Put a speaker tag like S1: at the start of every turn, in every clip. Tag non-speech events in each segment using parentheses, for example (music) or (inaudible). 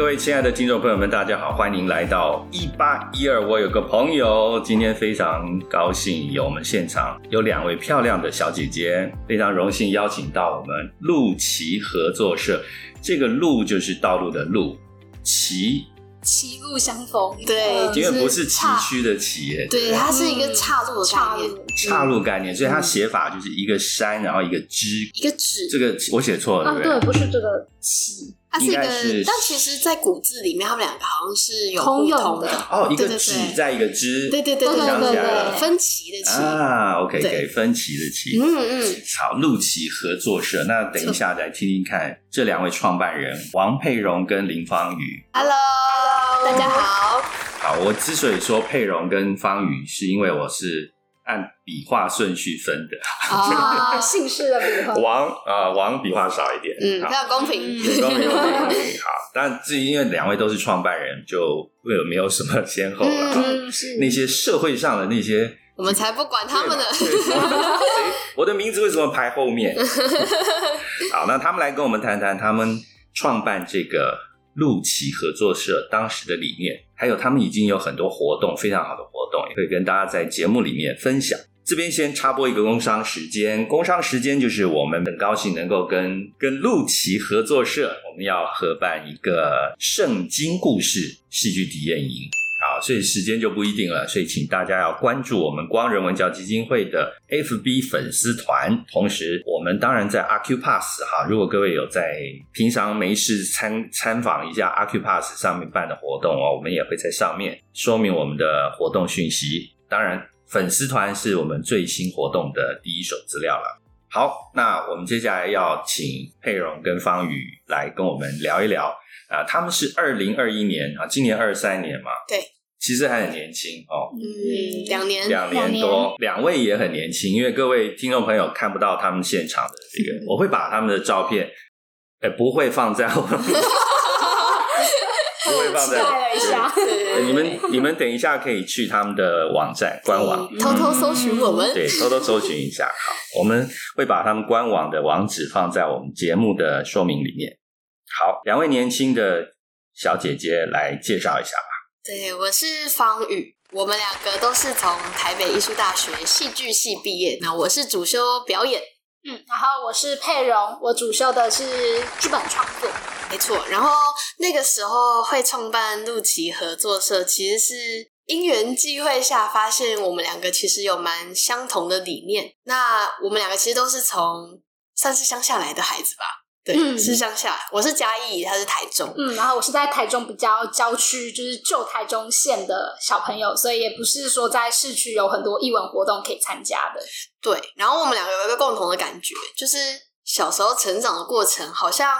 S1: 各位亲爱的听众朋友们，大家好，欢迎来到一八一二。我有个朋友，今天非常高兴有我们现场有两位漂亮的小姐姐，非常荣幸邀请到我们路骑合作社。这个路就是道路的路，骑。
S2: 歧路相逢，
S3: 对，
S1: 因为不是崎岖的崎，
S3: 对，它是一个岔路的概念，
S1: 岔路概念，所以它写法就是一个山，然后一个之，
S3: 一个止，
S1: 这个我写错了，对不
S2: 对？不是这个骑，
S3: 它是一个，但其实，在古字里面，他们两个好像是有
S2: 通用的
S1: 哦，一个止在一个之，
S3: 对对对对对对，分歧的歧
S1: 啊，OK，给分歧的歧，嗯嗯，好，陆琪合作社，那等一下再听听看这两位创办人王佩荣跟林芳宇
S3: ，Hello。大家好，
S1: 好。我之所以说佩蓉跟芳宇，是因为我是按笔画顺序分的
S2: 啊，姓氏的笔画。
S1: 王啊，王笔画少一点，
S3: 嗯，比较公平，
S1: 公平，公平。好，但至于因为两位都是创办人，就没有没有什么先后了。嗯，是那些社会上的那些，
S3: 我们才不管他们的。
S1: 我的名字为什么排后面？(laughs) 好，那他们来跟我们谈谈他们创办这个。陆琪合作社当时的理念，还有他们已经有很多活动，非常好的活动，也可以跟大家在节目里面分享。这边先插播一个工商时间，工商时间就是我们很高兴能够跟跟路骑合作社，我们要合办一个圣经故事戏剧体验营。所以时间就不一定了，所以请大家要关注我们光人文教基金会的 FB 粉丝团。同时，我们当然在 Acupass 哈，如果各位有在平常没事参参访一下 Acupass 上面办的活动哦，我们也会在上面说明我们的活动讯息。当然，粉丝团是我们最新活动的第一手资料了。好，那我们接下来要请佩蓉跟方宇来跟我们聊一聊。啊，他们是二零二一年啊，今年二三年嘛，
S3: 对，
S1: 其实还很年轻哦，
S3: 嗯，两年，
S1: 两年多，两位也很年轻，因为各位听众朋友看不到他们现场的这个，嗯、我会把他们的照片，哎，不会放在我们，(laughs) 不会放在，
S2: 了一下，
S1: 你们你们等一下可以去他们的网站官网，
S3: 嗯、偷偷搜寻我们，
S1: 对，偷偷搜寻一下，(laughs) 好，我们会把他们官网的网址放在我们节目的说明里面。好，两位年轻的小姐姐来介绍一下吧。
S3: 对，我是方宇，我们两个都是从台北艺术大学戏剧系毕业。那我是主修表演，
S2: 嗯，然后我是佩蓉，我主修的是剧本创作，
S3: 没错。然后那个时候会创办陆琪合作社，其实是因缘际会下发现我们两个其实有蛮相同的理念。那我们两个其实都是从算是乡下来的孩子吧。对，嗯、是乡下，我是嘉义，他是台中，
S2: 嗯，然后我是在台中比较郊区，就是旧台中县的小朋友，所以也不是说在市区有很多艺文活动可以参加的。
S3: 对，然后我们两个有一个共同的感觉，就是小时候成长的过程，好像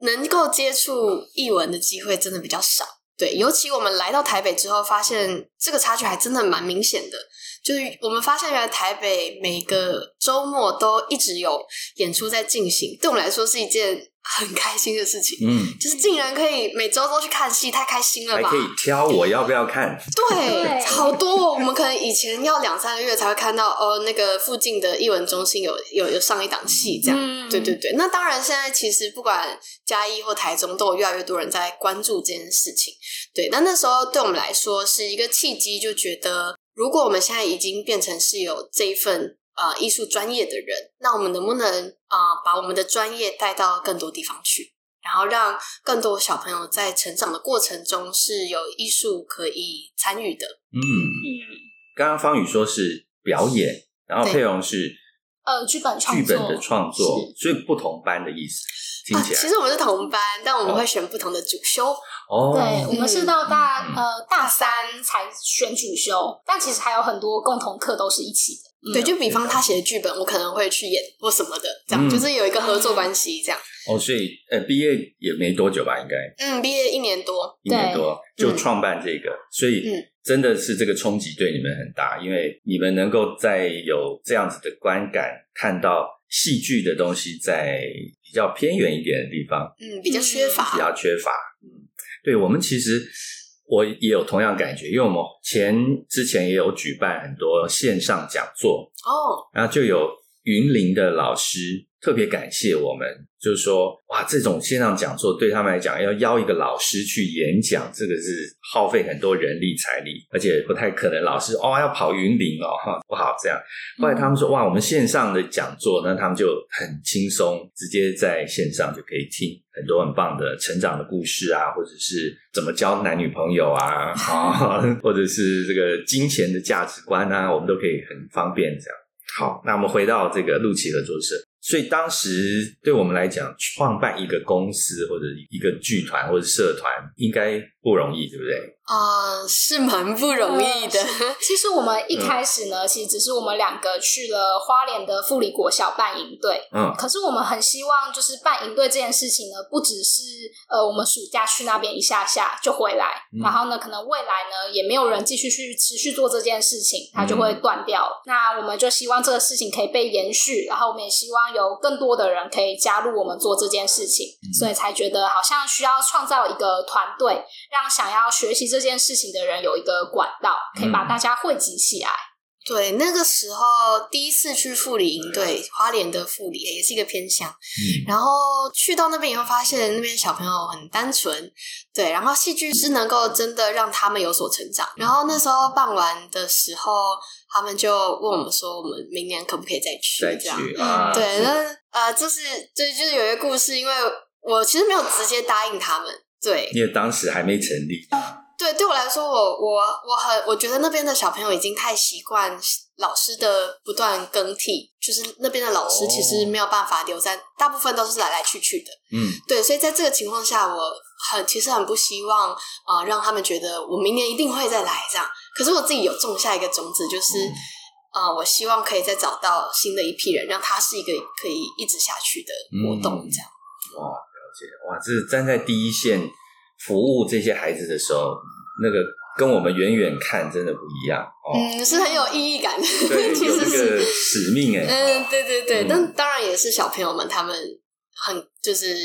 S3: 能够接触艺文的机会真的比较少。对，尤其我们来到台北之后，发现这个差距还真的蛮明显的。就是我们发现，原来台北每个周末都一直有演出在进行，对我们来说是一件很开心的事情。嗯，就是竟然可以每周都去看戏，太开心了吧？
S1: 还可以挑我要不要看？
S3: 对，好多。我们可能以前要两三个月才会看到哦，那个附近的艺文中心有有有上一档戏，这样。嗯、对对对。那当然，现在其实不管嘉义或台中，都有越来越多人在关注这件事情。对，那那时候对我们来说是一个契机，就觉得。如果我们现在已经变成是有这一份呃艺术专业的人，那我们能不能啊、呃、把我们的专业带到更多地方去，然后让更多小朋友在成长的过程中是有艺术可以参与的？嗯嗯。
S1: 刚刚方宇说是表演，然后佩蓉是
S2: 呃剧本创作，
S1: 剧本的创作，所以不同班的意思。
S3: 啊，其实我们是同班，但我们会选不同的主修。
S1: 哦，
S2: 对，我们是到大呃大三才选主修，但其实还有很多共同课都是一起的。
S3: 对，就比方他写的剧本，我可能会去演或什么的，这样就是有一个合作关系，这样。
S1: 哦，所以呃，毕业也没多久吧，应该。
S3: 嗯，毕业一年多，
S1: 一年多就创办这个，所以真的是这个冲击对你们很大，因为你们能够在有这样子的观感，看到。戏剧的东西在比较偏远一点的地方，
S3: 嗯，比较缺乏，
S1: 比较缺乏。嗯，对，我们其实我也有同样感觉，因为我们前之前也有举办很多线上讲座哦，然后就有云林的老师特别感谢我们，就是说，哇，这种线上讲座对他们来讲，要邀一个老师去演讲，这个是耗费很多人力财力，而且不太可能。老师哦，要跑云林哦，哈，不好这样。后来他们说，哇，我们线上的讲座，那他们就很轻松，直接在线上就可以听很多很棒的成长的故事啊，或者是怎么交男女朋友啊，啊，或者是这个金钱的价值观啊，我们都可以很方便这样。好，那我们回到这个陆奇合作社。所以当时对我们来讲，创办一个公司或者一个剧团或者社团，应该不容易，对不对？
S3: 啊、呃，是蛮不容易的。
S2: 呃、(laughs) 其实我们一开始呢，嗯、其实只是我们两个去了花莲的富里国小办营队。嗯，可是我们很希望，就是办营队这件事情呢，不只是呃，我们暑假去那边一下下就回来，嗯、然后呢，可能未来呢，也没有人继续去持续做这件事情，它就会断掉了。嗯、那我们就希望这个事情可以被延续，然后我们也希望有更多的人可以加入我们做这件事情，嗯、所以才觉得好像需要创造一个团队，让想要学习这件事情的人有一个管道，可以把大家汇集起来。
S3: 对，那个时候第一次去富里营队，花莲的富里也是一个偏乡，嗯，然后去到那边以后，发现那边小朋友很单纯，对，然后戏剧是能够真的让他们有所成长。然后那时候办完的时候，他们就问我们说，我们明年可不可以再去？
S1: 再去啊？
S3: 对，那呃，就是对就是有一个故事，因为我其实没有直接答应他们，对，
S1: 因为当时还没成立。
S3: 对，对我来说，我我我很我觉得那边的小朋友已经太习惯老师的不断更替，就是那边的老师其实没有办法留在，哦、大部分都是来来去去的。嗯，对，所以在这个情况下，我很其实很不希望啊、呃、让他们觉得我明年一定会再来这样。可是我自己有种下一个种子，就是啊、我希望可以再找到新的一批人，让他是一个可以一直下去的活动这样。
S1: 嗯、哇，了解哇，这是站在第一线。服务这些孩子的时候，那个跟我们远远看真的不一样哦。
S3: 嗯，是很有意义感的，
S1: 对，(laughs)
S3: 其实是
S1: 有这个使命哎。
S3: 嗯，对对对，嗯、但当然也是小朋友们他们很就是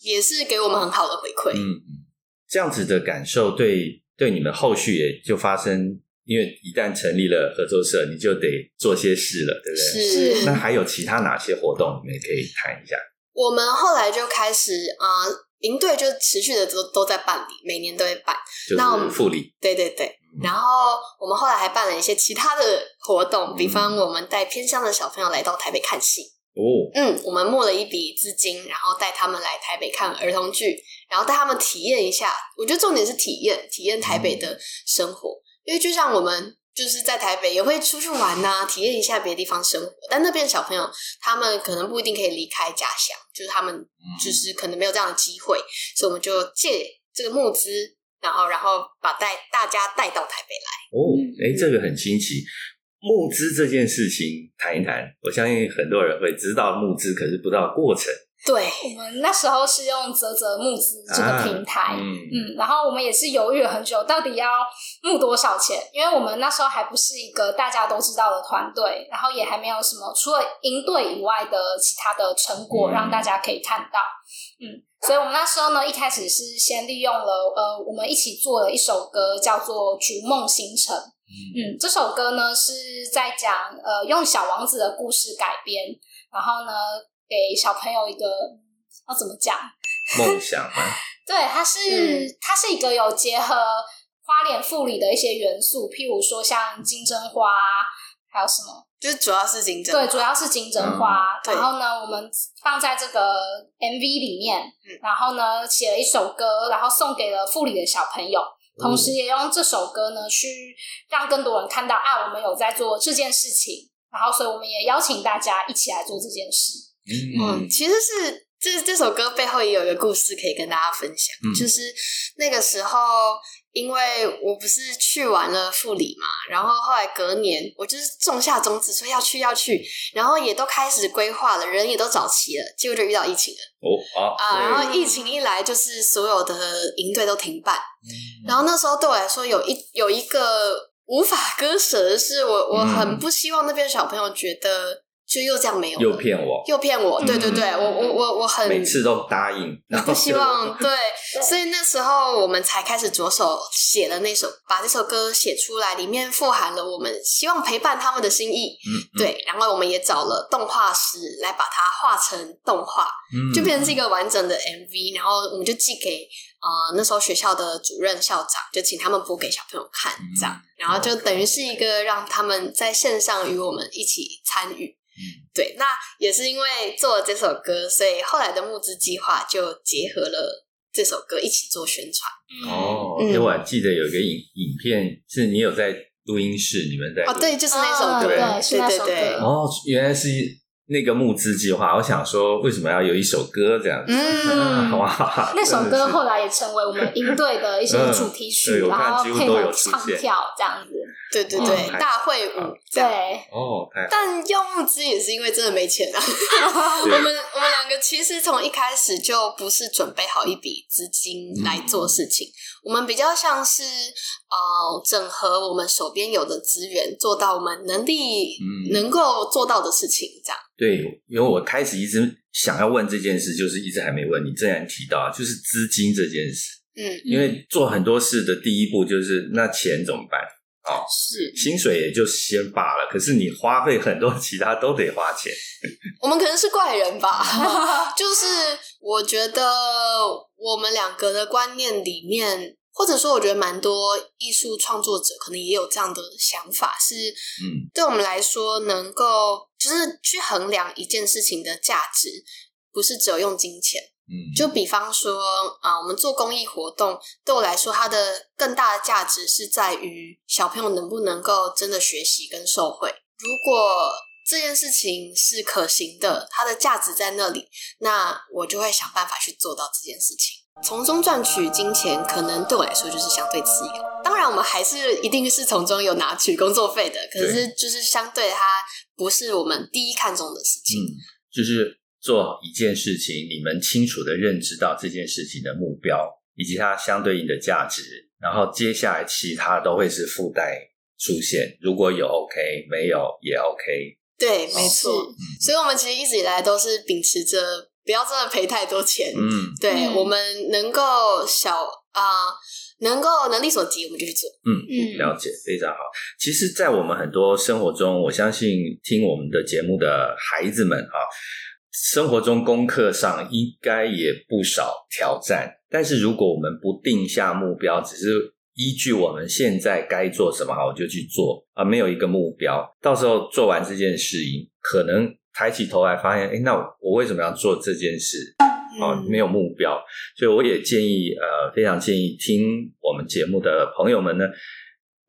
S3: 也是给我们很好的回馈。
S1: 嗯嗯，这样子的感受对对你们后续也就发生，因为一旦成立了合作社，你就得做些事了，对不对？
S3: 是。
S1: 那还有其他哪些活动，你们可以谈一下？
S3: 我们后来就开始啊。呃营队就持续的都都在办理，每年都会办。
S1: 那我们
S3: 对对对。嗯、然后我们后来还办了一些其他的活动，比方我们带偏乡的小朋友来到台北看戏。哦，嗯，我们募了一笔资金，然后带他们来台北看儿童剧，然后带他们体验一下。我觉得重点是体验，体验台北的生活，嗯、因为就像我们。就是在台北也会出去玩呐、啊，体验一下别的地方生活。但那边的小朋友，他们可能不一定可以离开家乡，就是他们就是可能没有这样的机会，嗯、所以我们就借这个募资，然后然后把带大家带到台北来。
S1: 哦，哎，这个很新奇。募资这件事情谈一谈，我相信很多人会知道募资，可是不知道过程。
S3: 对，
S2: 我们那时候是用泽泽募资这个平台，啊、嗯，嗯，然后我们也是犹豫了很久，到底要募多少钱？因为我们那时候还不是一个大家都知道的团队，然后也还没有什么除了赢队以外的其他的成果让大家可以看到，嗯，嗯，所以我们那时候呢，一开始是先利用了呃，我们一起做了一首歌，叫做《逐梦星辰》，嗯，这首歌呢是在讲呃，用小王子的故事改编，然后呢。给小朋友一个要怎么讲
S1: 梦想吗？(laughs)
S2: 对，它是、嗯、它是一个有结合花脸富里的一些元素，譬如说像金针花，还有什么？
S3: 就是主要是金针，
S2: 对，主要是金针花。嗯、然后呢，我们放在这个 MV 里面，嗯、然后呢写了一首歌，然后送给了富里的小朋友，同时也用这首歌呢去让更多人看到啊，我们有在做这件事情。然后，所以我们也邀请大家一起来做这件事。
S3: 嗯，其实是这这首歌背后也有一个故事可以跟大家分享，嗯、就是那个时候，因为我不是去完了富里嘛，然后后来隔年我就是种下种子说要去要去，然后也都开始规划了，人也都找齐了，结果就遇到疫情了。哦啊，啊然后疫情一来，就是所有的营队都停办，嗯、然后那时候对我来说有一有一个无法割舍的是我，我我很不希望那边小朋友觉得。就又这样没有，
S1: 又骗我，
S3: 又骗我，对对对，嗯、我我我我很
S1: 每次都答应，(laughs) 然后
S3: 希望 (laughs) 对，所以那时候我们才开始着手写了那首，把这首歌写出来，里面富含了我们希望陪伴他们的心意，嗯，嗯。对，然后我们也找了动画师来把它画成动画，嗯，就变成是一个完整的 MV，然后我们就寄给呃那时候学校的主任校长，就请他们播给小朋友看，这样，然后就等于是一个让他们在线上与我们一起参与。嗯，对，那也是因为做了这首歌，所以后来的募资计划就结合了这首歌一起做宣传。
S1: 哦，因为我还记得有一个影影片，是你有在录音室，你们在
S3: 哦，对，就是那首歌，对对对对。
S1: 哦，原来是。那个募资计划，我想说，为什么要有一首歌这样子？(laughs) 嗯，好啊。
S2: 那首歌后来也成为我们营队的一些主题曲，然后配合唱跳这样子。
S3: 对对对，大会舞。
S2: 对
S1: 哦，
S3: 但用募资也是因为真的没钱啊。(laughs) 我们我们两个其实从一开始就不是准备好一笔资金来做事情，我们比较像是呃整合我们手边有的资源，做到我们能力能够做到的事情这样。
S1: 对，因为我开始一直想要问这件事，就是一直还没问你。既然提到就是资金这件事，嗯，因为做很多事的第一步就是那钱怎么办？哦，
S3: 是
S1: 薪水也就先罢了，可是你花费很多其他都得花钱。
S3: 我们可能是怪人吧？(laughs) 就是我觉得我们两个的观念里面。或者说，我觉得蛮多艺术创作者可能也有这样的想法，是，嗯，对我们来说，能够就是去衡量一件事情的价值，不是只有用金钱，嗯，就比方说啊，我们做公益活动，对我来说，它的更大的价值是在于小朋友能不能够真的学习跟受惠。如果这件事情是可行的，它的价值在那里，那我就会想办法去做到这件事情。从中赚取金钱，可能对我来说就是相对自由。当然，我们还是一定是从中有拿取工作费的。可是，就是相对它不是我们第一看重的事情。
S1: 嗯，就是做一件事情，你们清楚的认知到这件事情的目标以及它相对应的价值，然后接下来其他都会是附带出现。如果有 OK，没有也 OK。
S3: 对，没错。哦，所以我们其实一直以来都是秉持着。不要真的赔太多钱，嗯，对，嗯、我们能够小啊、呃，能够能力所及，我们就去做，
S1: 嗯嗯，了解，非常好。其实，在我们很多生活中，我相信听我们的节目的孩子们啊，生活中功课上应该也不少挑战。但是，如果我们不定下目标，只是依据我们现在该做什么好，我就去做啊，没有一个目标，到时候做完这件事情，可能。抬起头来，发现，哎，那我，我为什么要做这件事？哦，没有目标，所以我也建议，呃，非常建议听我们节目的朋友们呢，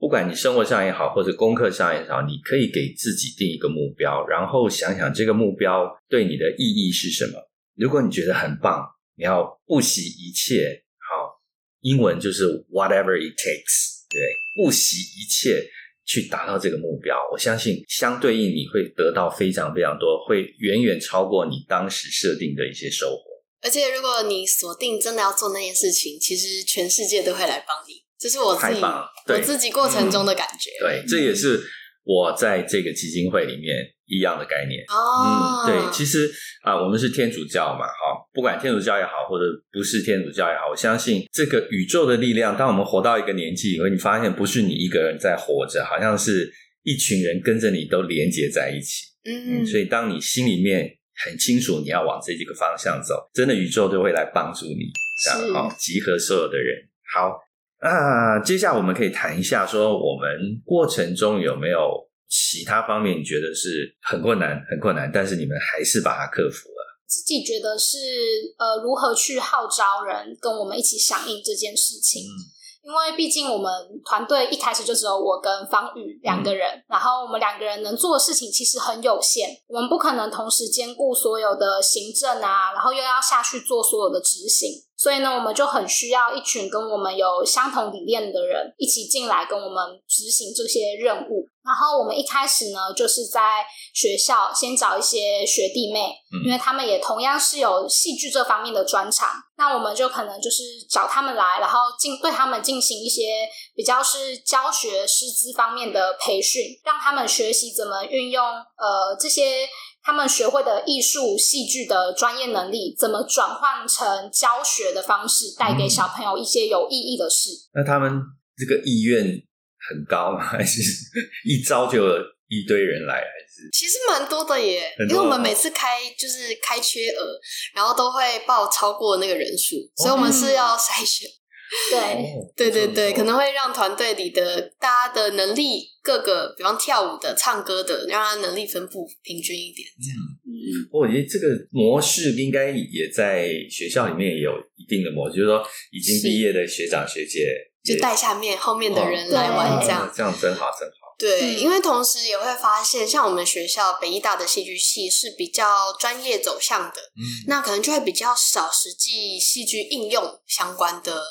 S1: 不管你生活上也好，或者功课上也好，你可以给自己定一个目标，然后想想这个目标对你的意义是什么。如果你觉得很棒，你要不惜一切，好，英文就是 whatever it takes，对，不惜一切。去达到这个目标，我相信相对应你会得到非常非常多，会远远超过你当时设定的一些收获。
S3: 而且，如果你锁定真的要做那件事情，其实全世界都会来帮你。这是我自己我自己过程中的感觉。
S1: 嗯、对，这也是我在这个基金会里面。一样的概念
S3: 哦，
S1: 嗯，对，其实啊，我们是天主教嘛，哈，不管天主教也好，或者不是天主教也好，我相信这个宇宙的力量。当我们活到一个年纪以后，你发现不是你一个人在活着，好像是一群人跟着你都连接在一起。
S3: 嗯，
S1: 嗯，所以当你心里面很清楚你要往这几个方向走，真的宇宙就会来帮助你，这样好，集合所有的人。好啊，接下来我们可以谈一下，说我们过程中有没有。其他方面你觉得是很困难，很困难，但是你们还是把它克服了。
S2: 自己觉得是呃，如何去号召人跟我们一起响应这件事情？嗯，因为毕竟我们团队一开始就只有我跟方宇两个人，嗯，然后我们两个人能做的事情其实很有限，我们不可能同时兼顾所有的行政啊，然后又要下去做所有的执行。所以呢，我们就很需要一群跟我们有相同理念的人一起进来跟我们执行这些任务。然后我们一开始呢，就是在学校先找一些学弟妹，因为他们也同样是有戏剧这方面的专长。那我们就可能就是找他们来，然后进对他们进行一些比较是教学师资方面的培训，让他们学习怎么运用呃这些。他们学会的艺术、戏剧的专业能力，怎么转换成教学的方式，带给小朋友一些有意义的事。
S1: 嗯、那他们这个意愿很高吗？(laughs) 还是一招就有一堆人来？还是
S3: 其实蛮多的耶，因为我们每次开就是开缺额，然后都会报超过那个人数，所以我们是要筛选。嗯 (laughs)
S2: 对，
S3: 哦、对对对，可能会让团队里的大家的能力，各个比方跳舞的、唱歌的，让他能力分布平均一点，这样。
S1: 嗯，我觉得这个模式应该也在学校里面也有一定的模式，就是说已经毕业的学长学姐
S3: 就带下面后面的人来玩，这样、
S1: 哦、这样真好，真好。
S3: 对，因为同时也会发现，像我们学校北艺大的戏剧系是比较专业走向的，嗯，那可能就会比较少实际戏剧应用相关的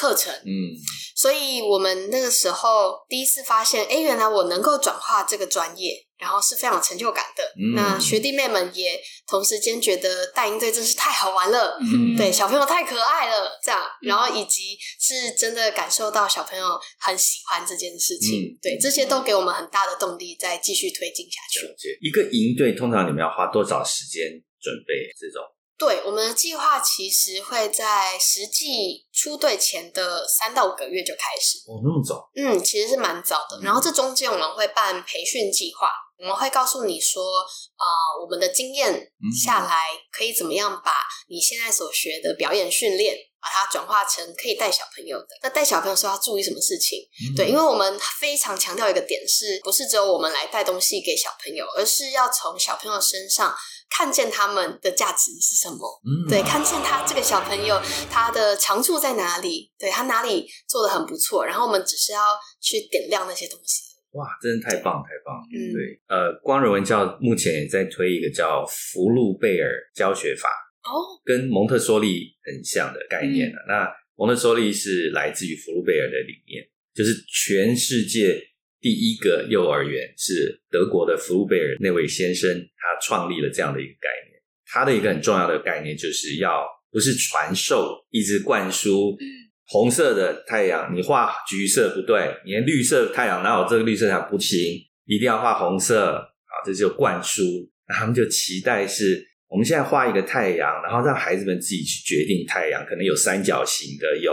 S3: 课程，嗯，所以我们那个时候第一次发现，哎，原来我能够转化这个专业。然后是非常有成就感的，嗯、那学弟妹们也同时间觉得带营队真是太好玩了，嗯、对小朋友太可爱了，这样，然后以及是真的感受到小朋友很喜欢这件事情，嗯、对这些都给我们很大的动力，再继续推进下去。
S1: 一个营队通常你们要花多少时间准备这种？
S3: 对，我们的计划其实会在实际出队前的三到五个月就开始。
S1: 哦，那么早？
S3: 嗯，其实是蛮早的。然后这中间我们会办培训计划。我们会告诉你说，啊、呃，我们的经验下来可以怎么样把你现在所学的表演训练，把它转化成可以带小朋友的。那带小朋友时候要注意什么事情？嗯、对，因为我们非常强调一个点是，是不是只有我们来带东西给小朋友，而是要从小朋友身上看见他们的价值是什么？嗯、对，看见他这个小朋友他的长处在哪里？对，他哪里做的很不错，然后我们只是要去点亮那些东西。
S1: 哇，真的太棒太棒！嗯，对，呃，光荣文教目前也在推一个叫福禄贝尔教学法，哦，跟蒙特梭利很像的概念，嗯、那蒙特梭利是来自于福禄贝尔的理念，就是全世界第一个幼儿园是德国的福禄贝尔那位先生他创立了这样的一个概念。他的一个很重要的概念就是要不是传授，一直灌输。嗯红色的太阳，你画橘色不对，你连绿色太阳哪有这个绿色太阳不行，一定要画红色啊！这就灌输，那他们就期待是，我们现在画一个太阳，然后让孩子们自己去决定太阳，可能有三角形的，有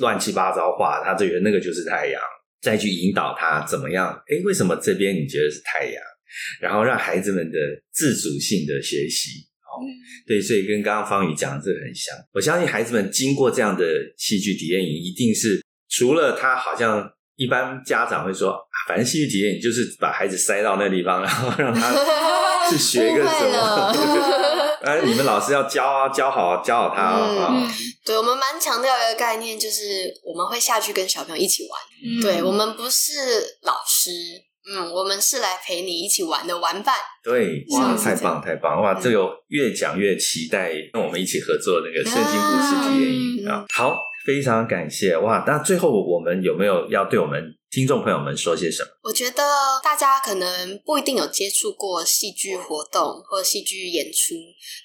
S1: 乱七八糟画，他觉得那个就是太阳，再去引导他怎么样？诶，为什么这边你觉得是太阳？(laughs) 然后让孩子们的自主性的学习。嗯、对，所以跟刚刚方宇讲的这个很像。我相信孩子们经过这样的戏剧体验，一定是除了他好像一般家长会说，啊、反正戏剧体验就是把孩子塞到那地方，然后让他 (laughs) 去学一个什么。(laughs) 哎，你们老师要教啊，教好，教好他啊。
S3: 嗯，对，我们蛮强调一个概念，就是我们会下去跟小朋友一起玩。嗯、对，我们不是老师。嗯，我们是来陪你一起玩的玩伴。
S1: 对，哇，太棒太棒！哇，这个越讲越期待，跟我们一起合作那个圣经故事体验营啊。好，非常感谢哇！那最后我们有没有要对我们听众朋友们说些什么？
S3: 我觉得大家可能不一定有接触过戏剧活动或戏剧演出，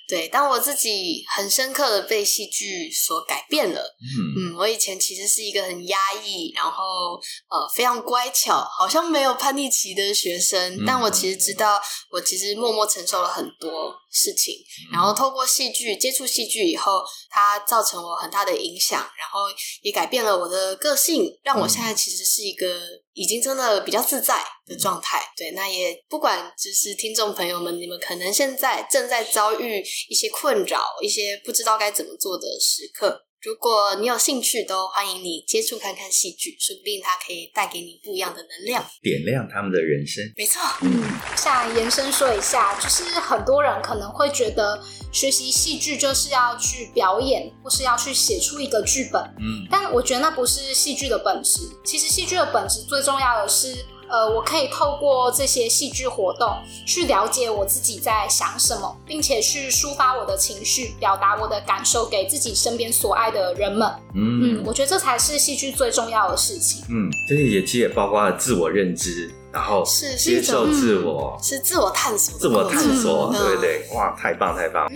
S3: 对，但我自己很深刻的被戏剧所改变了。嗯嗯，我以前其实是一个很压抑，然后呃非常乖巧，好像没有叛逆期的学生，但我其实知道，我其实默默承受了很多事情，然后透过戏剧接触戏剧以后，它造成我很大的影响，然后也改变了我的个性，让我现在其实是一个。已经真的比较自在的状态，对，那也不管就是听众朋友们，你们可能现在正在遭遇一些困扰，一些不知道该怎么做的时刻。如果你有兴趣，都欢迎你接触看看戏剧，说不定它可以带给你不一样的能量，
S1: 点亮他们的人生。
S3: 没错，
S2: 嗯，想延伸说一下，就是很多人可能会觉得学习戏剧就是要去表演，或是要去写出一个剧本，嗯，但我觉得那不是戏剧的本质。其实戏剧的本质最重要的是。呃，我可以透过这些戏剧活动去了解我自己在想什么，并且去抒发我的情绪，表达我的感受给自己身边所爱的人们。嗯嗯，我觉得这才是戏剧最重要的事情。
S1: 嗯，这些也其实也包括了自我认知，然后是接受自我，
S3: 是，是自我探索，
S1: 自我探索，对不对？哇，太棒太棒！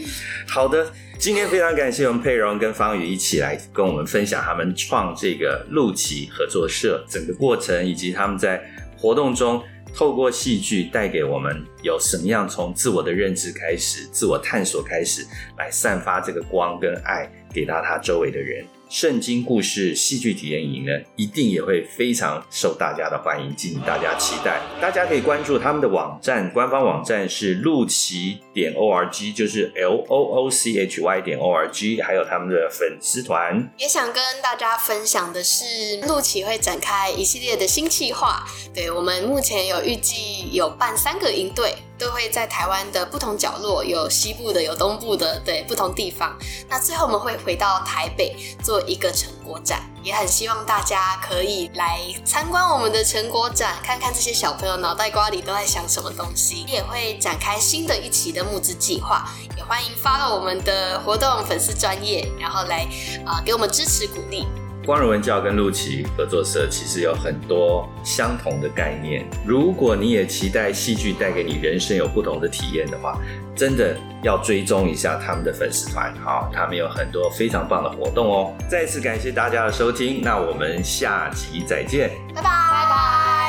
S1: 好的，今天非常感谢我们佩蓉跟方宇一起来跟我们分享他们创这个陆琪合作社整个过程，以及他们在。活动中透过戏剧带给我们有什么样从自我的认知开始、自我探索开始，来散发这个光跟爱给到他周围的人。圣经故事戏剧体验营呢，一定也会非常受大家的欢迎，敬请大家期待。大家可以关注他们的网站，官方网站是鹿奇点 org，就是 L O O C H Y 点 org，还有他们的粉丝团。
S3: 也想跟大家分享的是，鹿奇会展开一系列的新计划。对，我们目前有预计有办三个营队。都会在台湾的不同角落，有西部的，有东部的，对，不同地方。那最后我们会回到台北做一个成果展，也很希望大家可以来参观我们的成果展，看看这些小朋友脑袋瓜里都在想什么东西。也会展开新的一期的募资计划，也欢迎发到我们的活动粉丝专页，然后来啊、给我们支持鼓励。
S1: 光荣文教跟陆奇合作社其实有很多相同的概念。如果你也期待戏剧带给你人生有不同的体验的话，真的要追踪一下他们的粉丝团，好，他们有很多非常棒的活动哦。再次感谢大家的收听，那我们下集再见，
S3: 拜拜拜拜。